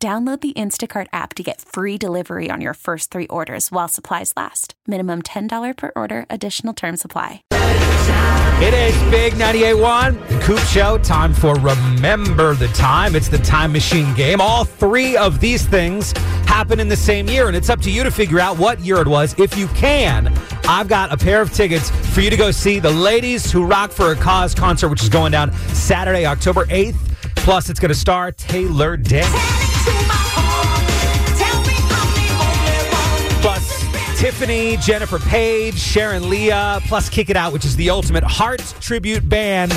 Download the Instacart app to get free delivery on your first three orders while supplies last. Minimum $10 per order, additional term supply. It is Big 98.1, the Coop Show. Time for Remember the Time. It's the time machine game. All three of these things happen in the same year, and it's up to you to figure out what year it was. If you can, I've got a pair of tickets for you to go see the Ladies Who Rock for a Cause concert, which is going down Saturday, October 8th. Plus, it's going to star Taylor Dayne. Tiffany, Jennifer Paige, Sharon Leah, plus Kick It Out, which is the ultimate heart tribute band.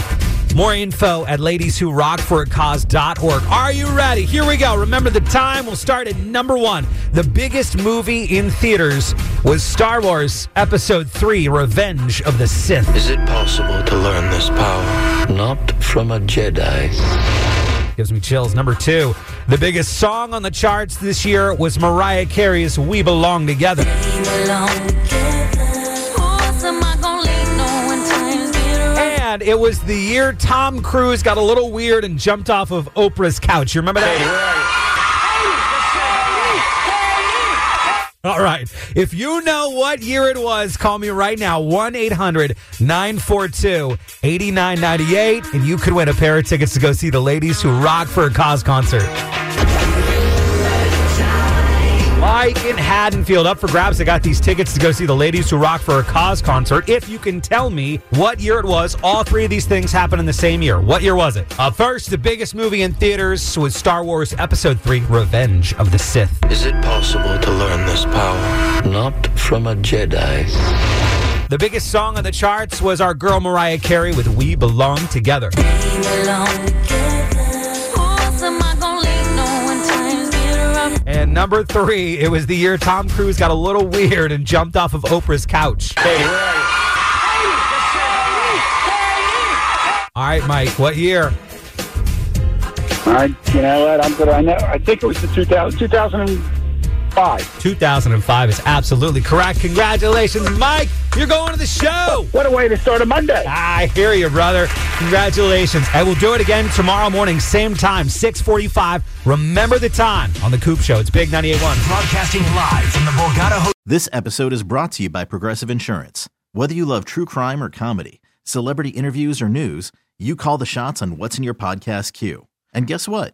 More info at ladieswho.rockforacause.org. Are you ready? Here we go. Remember the time. We'll start at number one. The biggest movie in theaters was Star Wars Episode 3 Revenge of the Sith. Is it possible to learn this power? Not from a Jedi. Gives me chills. Number two, the biggest song on the charts this year was Mariah Carey's We Belong Together. And it was the year Tom Cruise got a little weird and jumped off of Oprah's couch. You remember that? All right. If you know what year it was, call me right now 1 800 942 8998 and you could win a pair of tickets to go see the Ladies Who Rock for a Cause concert. Mike in Haddonfield up for grabs. I got these tickets to go see the Ladies Who Rock for a Cause concert. If you can tell me what year it was, all three of these things happened in the same year. What year was it? Uh, first, the biggest movie in theaters was Star Wars Episode 3 Revenge of the Sith. Is it possible to learn this power? Not from a Jedi. The biggest song on the charts was our girl Mariah Carey with We Belong Together. Number three, it was the year Tom Cruise got a little weird and jumped off of Oprah's couch. All right, Mike, what year? I, you know what? I'm good. I know. I think it was the 2000, 2005. 2005 is absolutely correct. Congratulations, Mike. You're going to the show. What a way to start a Monday. I hear you, brother. Congratulations. And we'll do it again tomorrow morning, same time, 645. Remember the time on The Coop Show. It's Big 98.1. Broadcasting live from the Borgata Hotel. This episode is brought to you by Progressive Insurance. Whether you love true crime or comedy, celebrity interviews or news, you call the shots on what's in your podcast queue. And guess what?